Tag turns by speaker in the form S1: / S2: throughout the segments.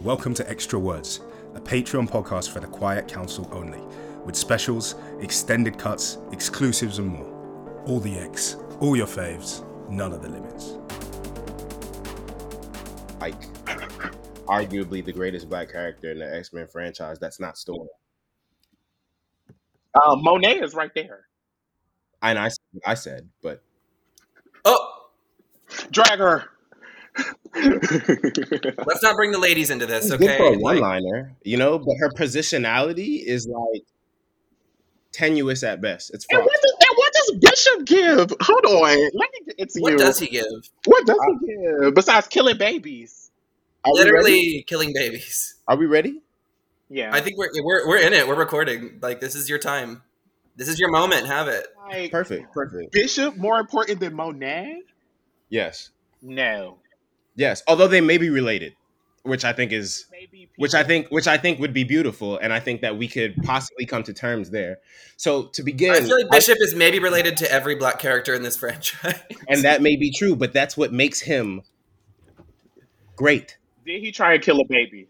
S1: Welcome to Extra Words, a Patreon podcast for the Quiet Council only, with specials, extended cuts, exclusives, and more. All the X, all your faves, none of the limits.
S2: like arguably the greatest black character in the X Men franchise. That's not Storm.
S3: Uh, Monet is right there.
S2: And I, I said, but
S4: Oh,
S3: Drag her.
S4: let's not bring the ladies into this, okay?
S2: good for a one-liner, you know. But her positionality is like tenuous at best. It's
S3: and what, does, and what does Bishop give? Hold on. Let me get into
S4: what
S3: you.
S4: does he give?
S3: What does he uh, give besides killing babies?
S2: Are?
S4: Literally killing babies.
S2: Are we ready?
S3: Yeah.
S4: I think we're we're we're in it. We're recording. Like this is your time. This is your moment. Have it.
S3: like
S2: Perfect. Perfect.
S3: Bishop more important than Monet?
S2: Yes.
S3: No.
S2: Yes. Although they may be related, which I think is which I think which I think would be beautiful, and I think that we could possibly come to terms there. So to begin,
S4: I feel like
S2: I-
S4: Bishop is maybe related to every black character in this franchise.
S2: and that may be true, but that's what makes him great.
S3: Did he try and kill a baby?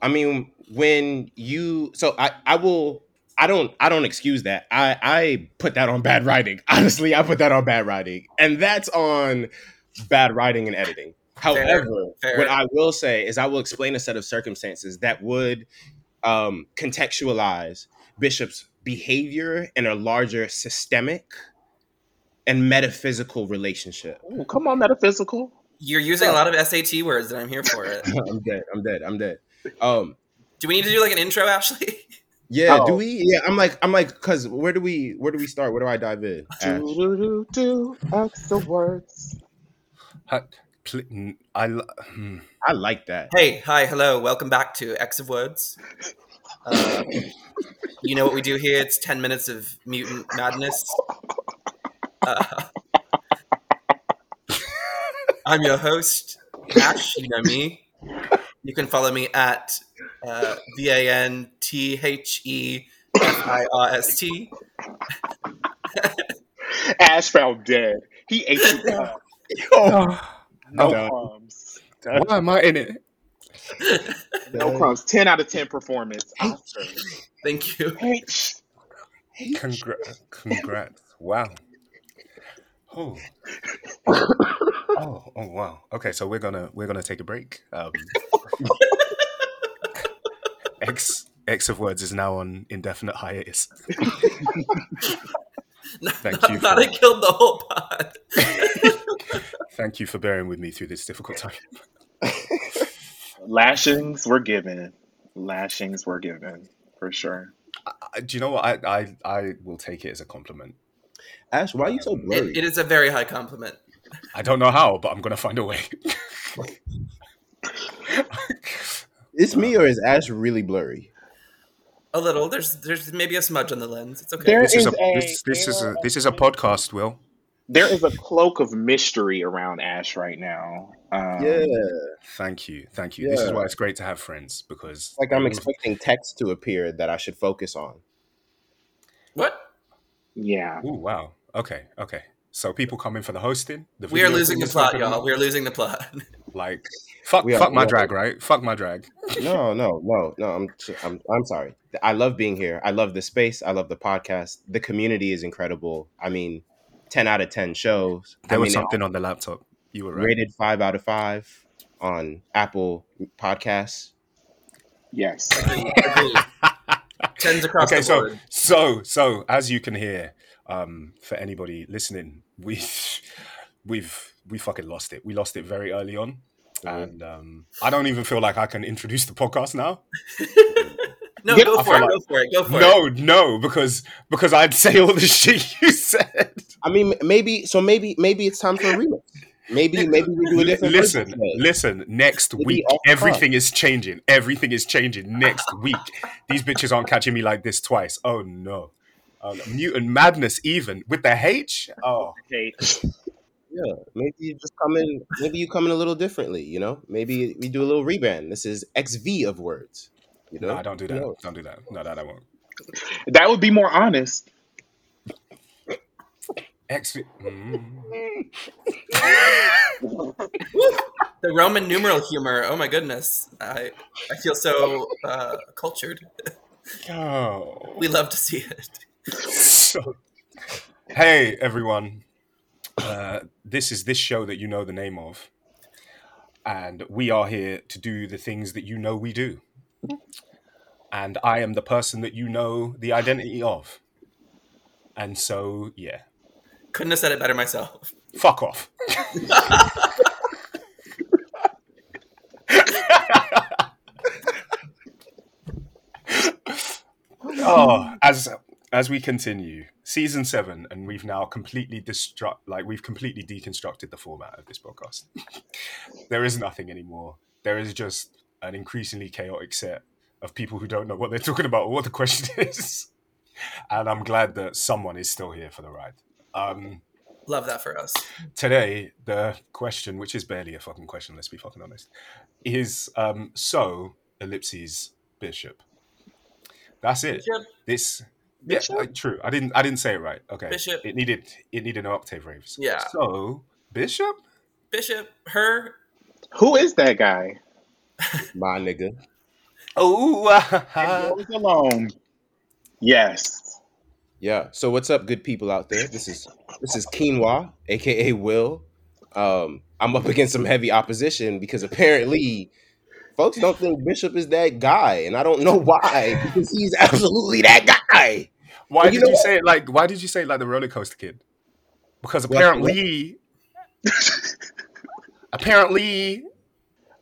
S2: I mean, when you so I I will I don't I don't excuse that. I I put that on bad writing. Honestly, I put that on bad writing. And that's on bad writing and editing. However,
S4: fair.
S2: what I will say is I will explain a set of circumstances that would um contextualize Bishop's behavior in a larger systemic and metaphysical relationship.
S3: Ooh, come on, metaphysical.
S4: You're using a lot of SAT words, and I'm here for it.
S2: I'm dead. I'm dead. I'm dead. Um
S4: Do we need to do like an intro, Ashley?
S2: Yeah, do
S3: Oh.
S2: we? Yeah, I'm like, I'm like, cause where do we, where do we start? Where do I dive in?
S3: Do do do do. X the words.
S1: Ha- pl- n- I, l- hmm.
S2: I like that.
S4: Hey, hi, hello, welcome back to X of Words. Uh, you know what we do here? It's ten minutes of mutant madness. Uh, I'm your host, Ash. You know me. You can follow me at uh, V A N T H E F I R S T.
S3: Ash found dead. He ate you up. No
S2: done.
S3: crumbs.
S1: Why am I in it?
S3: No crumbs. Ten out of ten performance.
S4: Thank you.
S3: H.
S1: Congra- congrats. Wow. Oh. oh, oh wow. Okay, so we're gonna we're gonna take a break. Um, X X of words is now on indefinite hiatus. Thank
S4: I
S1: you
S4: thought
S1: for-
S4: I killed the whole pod.
S1: Thank you for bearing with me through this difficult time.
S3: Lashings were given. Lashings were given for sure.
S1: I- Do you know what? I, I I will take it as a compliment.
S2: Ash, why are you so blurry?
S4: It, it is a very high compliment.
S1: I don't know how, but I'm gonna find a way.
S2: it's me or is Ash really blurry?
S4: A little. There's there's maybe a smudge on the lens. It's okay.
S3: There
S1: this is a
S3: is a
S1: this, this is a this is a podcast, Will.
S3: There is a cloak of mystery around Ash right now. Um,
S2: yeah,
S1: Thank you, thank you. This is why it's great to have friends because
S2: like I'm expecting text to appear that I should focus on.
S4: what?
S3: Yeah.
S1: Oh wow. Okay, okay. So people come in for the hosting. The
S4: We are losing the plot, y'all. We are losing the plot.
S1: Like fuck,
S2: We are-
S1: fuck my
S2: we
S1: drag, right? Fuck my drag.
S2: No, no, no, no. I'm, I'm, I'm sorry. I love being here. I love the space. I love the podcast. The community is incredible. I mean, ten out of ten shows.
S1: There
S2: I
S1: was
S2: mean,
S1: something on the laptop. You were right.
S2: rated five out of five on Apple Podcasts.
S3: Yes.
S4: Agreed. Tens across
S1: okay,
S4: the
S1: so
S4: board.
S1: so so as you can hear, um, for anybody listening, we we've we fucking lost it. We lost it very early on.
S2: Mhm.
S1: And um, I don't even feel like I can introduce the podcast now.
S4: No,
S3: Yeah,
S4: go for it.
S1: like-
S4: Go for it. Go for it.
S1: No, no, because because I'd say all the shit you said.
S2: I mean, maybe so. Maybe maybe it's time for a remix. Maybe maybe we do a different.
S1: Listen, listen. Next
S2: Maybe
S1: week,
S2: off the
S1: everything is changing. Everything is changing next week. These bitches aren't catching me like this twice. Oh no, um, mutant madness. Even with the H. Oh,
S3: Okay.
S2: Yeah, maybe you just come in. Maybe you come in a little differently. You know, maybe we do a little rebrand. This is XV of words. You know,
S1: no, don't do that.
S2: knows?
S1: Don't do that. No, that I won't.
S3: That would be more honest.
S1: X. Mm.
S4: The Roman numeral humor. Oh my goodness, I I feel so uh, cultured.
S1: Oh.
S4: We love to see it.
S1: So, hey everyone, uh, this is this show that you know the name of, and we are here to do the things that you know we do. And I am the person that you know the identity of. And so, yeah,
S4: Couldn't have said it better myself.
S1: fuck off. oh, as as we continue, season seven, and we've now completely destruct like we've completely deconstructed the format of this podcast. there is nothing anymore. There is just an increasingly chaotic set of people who don't know what they're talking about or what the question is. And I'm glad that someone is still here for the ride. Um,
S4: Love that for us.
S1: today the question which is barely a fucking question let's be fucking honest is um so ellipses bishop that's it
S4: Bishop,
S1: this yeah
S4: Bishop?
S1: uh, true i didn't i didn't say it right okay
S4: Bishop.
S1: it needed it needed an octave raise
S4: Yeah.
S1: so bishop
S4: Bishop, her.
S3: Who is that guy?
S2: My nigga.
S1: oh
S3: Goes alone. Yes.
S2: Yeah. So what's up, good people out there? This is this is Quinoa, aka Will. Um, I'm up against some heavy opposition because apparently folks don't think Bishop is that guy, and I don't know why, because he's absolutely that guy.
S1: why
S2: But you
S1: did
S2: know
S1: you
S2: what?
S1: say it like why did you say it like the roller coaster kid because apparently apparently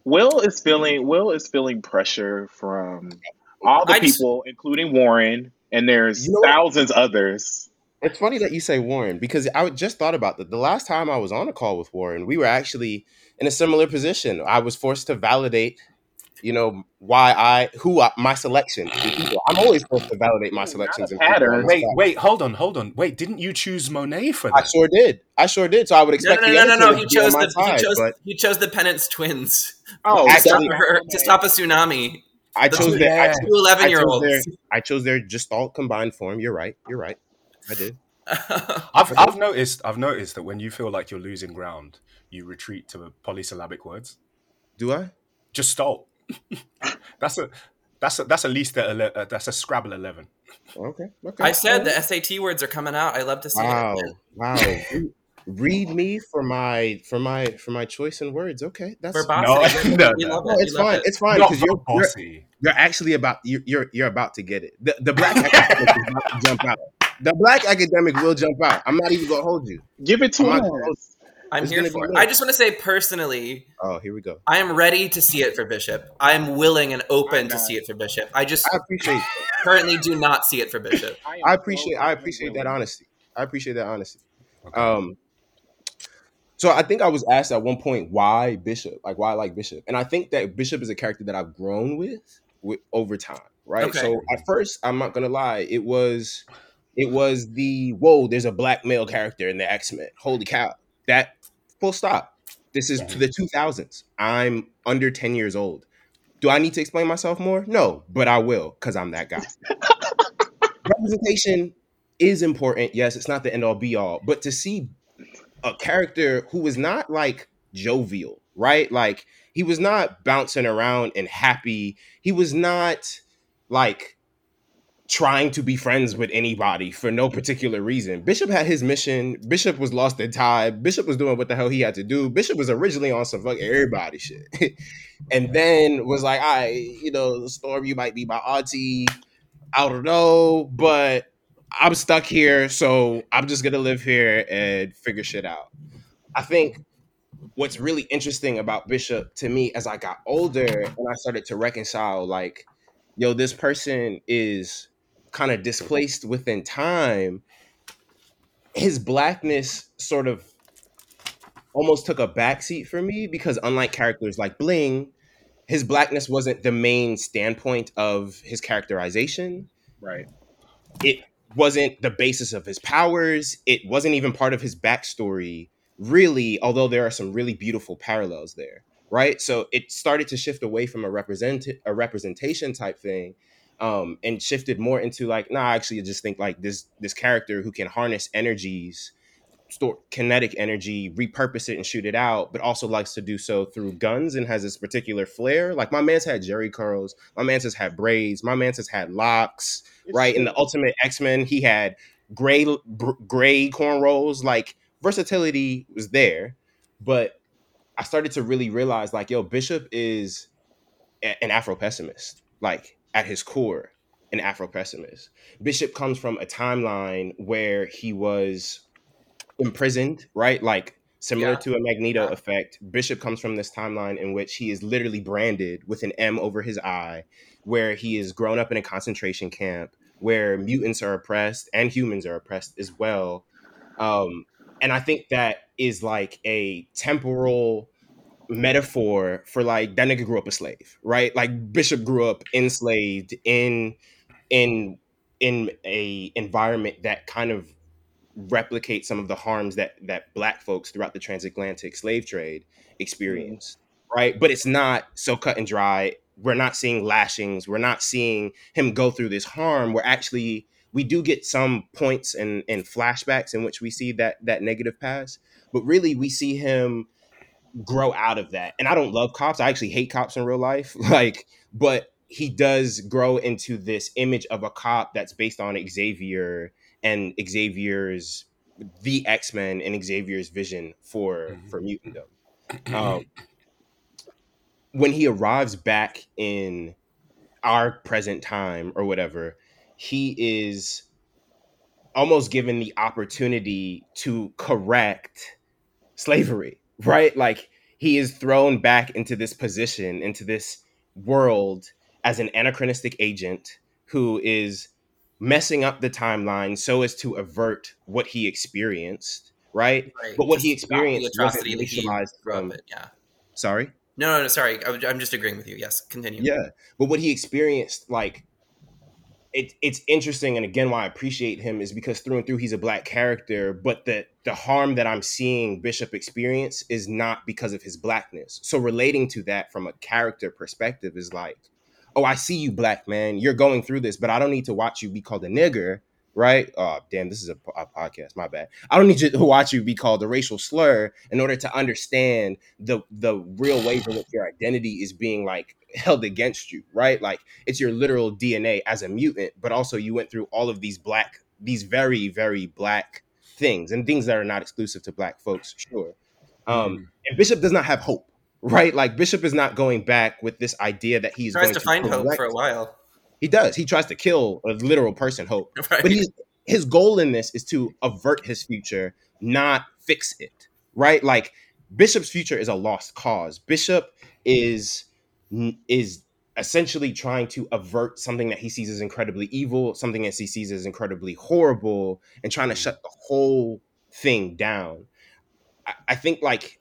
S3: Will is feeling Will is feeling pressure from all the
S4: I just-
S3: people, including Warren, and there's
S2: You know what?
S3: thousands others.
S2: It's funny that you say Warren because I just thought about that. The last time I was on a call with Warren, we were actually in a similar position. I was forced to validate, you know, why I who I, my selection. I'm always forced to validate my selections. in
S3: pattern.
S1: wait wait hold on hold on wait didn't you choose monet for that?
S2: I sure did. I sure did. So I would
S4: No,
S2: expect
S4: no,
S2: the
S4: no, no, no.
S2: team
S4: He
S2: to be on
S4: chose
S2: my
S4: the
S2: side,
S4: he chose
S2: but
S4: he chose the Penance twins
S3: Oh,
S4: to
S2: Actually-
S4: stop, her, to stop a tsunami.
S2: I chose
S4: two,
S2: their I
S1: Yeah.
S2: chose,
S4: two 11
S2: I
S4: year
S2: chose their
S4: olds.
S2: I chose their gestalt combined form. You're right. You're right. I did.
S1: I've, I've noticed I've noticed that when you feel like you're losing ground, you retreat to the polysyllabic words.
S2: Do I?
S1: Just stop. that's a that's a that's at least a, ele- uh, that's a Scrabble eleven.
S2: Okay. Okay.
S4: I said the SAT words are coming out. I love to see
S2: Wow.
S4: it.
S2: Wow. Re- Read me for my for my for my choice in words. Okay, that's
S4: Verbosity.
S1: No,
S4: we
S1: no,
S4: love
S2: No,
S4: it.
S2: it's
S4: we
S2: fine.
S4: it.
S2: It's fine because you're, you're
S1: bossy.
S2: you're actually about you're, you're you're about to get it. The the black academic is about to jump out. The black academic will jump out. I'm not even gonna hold you.
S3: Give it to
S2: I'm
S3: us.
S4: I'm
S2: It's
S4: here for it. I just want to say personally,
S2: Oh, here we go.
S4: I am ready to see it for Bishop. I am willing and open to see it for Bishop. I just
S2: I appreciate
S4: currently do not see it for Bishop.
S3: am
S2: I appreciate
S3: so
S2: I appreciate that honesty. I appreciate that honesty.
S1: Okay.
S2: Um, so I think I was asked at one point why Bishop, like why I like Bishop, and I think that Bishop is a character that I've grown with, with over time, right?
S4: Okay.
S2: So at first, I'm not gonna lie, it was, it was the whoa, there's a black male character in the X Men. Holy cow! That full stop. This is to the 2000s. I'm under 10 years old. Do I need to explain myself more? No, but I will because I'm that guy. Representation is important. Yes, it's not the end all be all, but to see a character who was not like jovial, right? Like he was not bouncing around and happy. He was not like trying to be friends with anybody for no particular reason. Bishop had his mission. Bishop was lost in time. Bishop was doing what the hell he had to do. Bishop was originally on some fuck everybody shit. and then was like, I, you know, Storm, you might be my auntie. I don't know, but I'm stuck here, so I'm just gonna live here and figure shit out. I think what's really interesting about Bishop to me as I got older and I started to reconcile, like, yo, this person is kind of displaced within time. His blackness sort of almost took a backseat for me because unlike characters like Bling, his blackness wasn't the main standpoint of his characterization
S3: Right.
S2: it wasn't the basis of his powers. It wasn't even part of his backstory, really, although there are some really beautiful parallels there, right? So it started to shift away from a represent a representation type thing, um, and shifted more into like, nah, actually, I just think like this this character who can harness energies store kinetic energy, repurpose it and shoot it out, but also likes to do so through guns and has this particular flair. Like my man's had Jheri curls, my man's has had braids, my man's has had locks,
S3: It's
S2: right? In the Ultimate X Men, he had gray br- gray cornrows. Like versatility was there, but I started to really realize, like, yo, Bishop is a- an Afro pessimist, like at his core, an Afro pessimist. Bishop comes from a timeline where he was imprisoned, right? Like similar
S4: Yeah.
S2: to a Magneto
S4: Yeah.
S2: effect. Bishop comes from this timeline in which he is literally branded with an M over his eye, where he is grown up in a concentration camp, where mutants are oppressed and humans are oppressed as well. Um, and I think that is like a temporal metaphor for like that nigga grew up a slave, right? Like Bishop grew up enslaved in in in a environment that kind of replicates some of the harms that that black folks throughout the transatlantic slave trade experienced mm-hmm. right? But it's not so cut and dry. We're not seeing lashings. We're not seeing him go through this harm. We're actually we do get some points and and flashbacks in which we see that that negative past but really we see him grow out of that. And i don't love cops. I actually hate cops in real life like but he does grow into this image of a cop that's based on xavier and Xavier's the X Men and Xavier's vision for
S1: Mhm.
S2: for mutantdom. Um, when he arrives back in our present time or whatever, he is almost given the opportunity to correct slavery, right? Like he is thrown back into this position, into this world as an anachronistic agent who is messing up the timeline so as to avert what he experienced, right?
S4: Right.
S2: But what he experienced wasn't
S4: atrocity that he
S2: racialized from-
S4: in, Yeah.
S2: Sorry?
S4: No, no, no. Sorry, I, am just agreeing with you. Yes, continue.
S2: Yeah. But what he experienced, like, it, it's interesting, and again, why I appreciate him is because through and through he's a black character, but the the harm that I'm seeing Bishop experience is not because of his blackness. So relating to that from a character perspective is like, oh, I see you, black man. You're going through this, but I don't need to watch you be called a nigger, right? Oh, damn, this is a, a podcast. My bad. I don't need to watch you be called a racial slur in order to understand the the real ways in which your identity is being like held against you, right? Like it's your literal DNA as a mutant, but also you went through all of these black, these very, very black things and things that are not exclusive to black folks, sure. Um, and Bishop does not have hope, right? Like Bishop is not going back with this idea that he's
S4: Tries
S2: going
S4: to find hope for a while.
S2: He does. He tries to kill a literal person, hope.
S4: Right.
S2: But he's his goal in this is to avert his future, not fix it. Right? Like Bishop's future is a lost cause. Bishop is is essentially trying to avert something that he sees as incredibly evil, something that he sees as incredibly horrible, and trying to mm-hmm. shut the whole thing down. I, I think like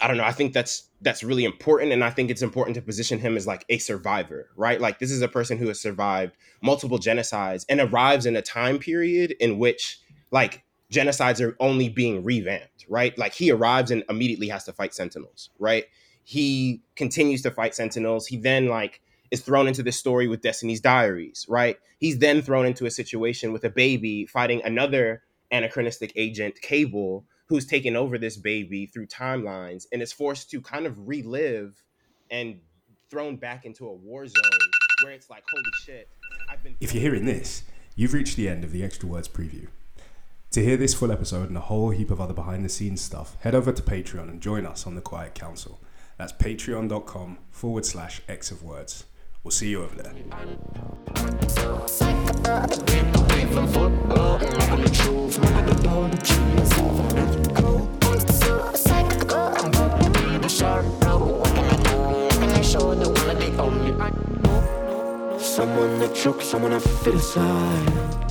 S2: I don't know. I think that's that's really important, and I think it's important to position him as like a survivor, right? Like this is a person who has survived multiple genocides and arrives in a time period in which like genocides are only being revamped, right? Like he arrives and immediately has to fight Sentinels, right? He continues to fight Sentinels. He then like is thrown into this story with Destiny's Diaries, right? He's then thrown into a situation with a baby fighting another anachronistic agent, Cable, who's taken over this baby through timelines and is forced to kind of relive and thrown back into a war zone where it's like, holy shit, I've been.
S5: If you're hearing this, you've reached the end of the Extra Words preview. To hear this full episode and a whole heap of other behind the scenes stuff, head over to Patreon and join us on the Quiet Council. That's patreon.com forward slash X of Words. We'll see you over there.
S6: Someone that chokes, someone I fit aside.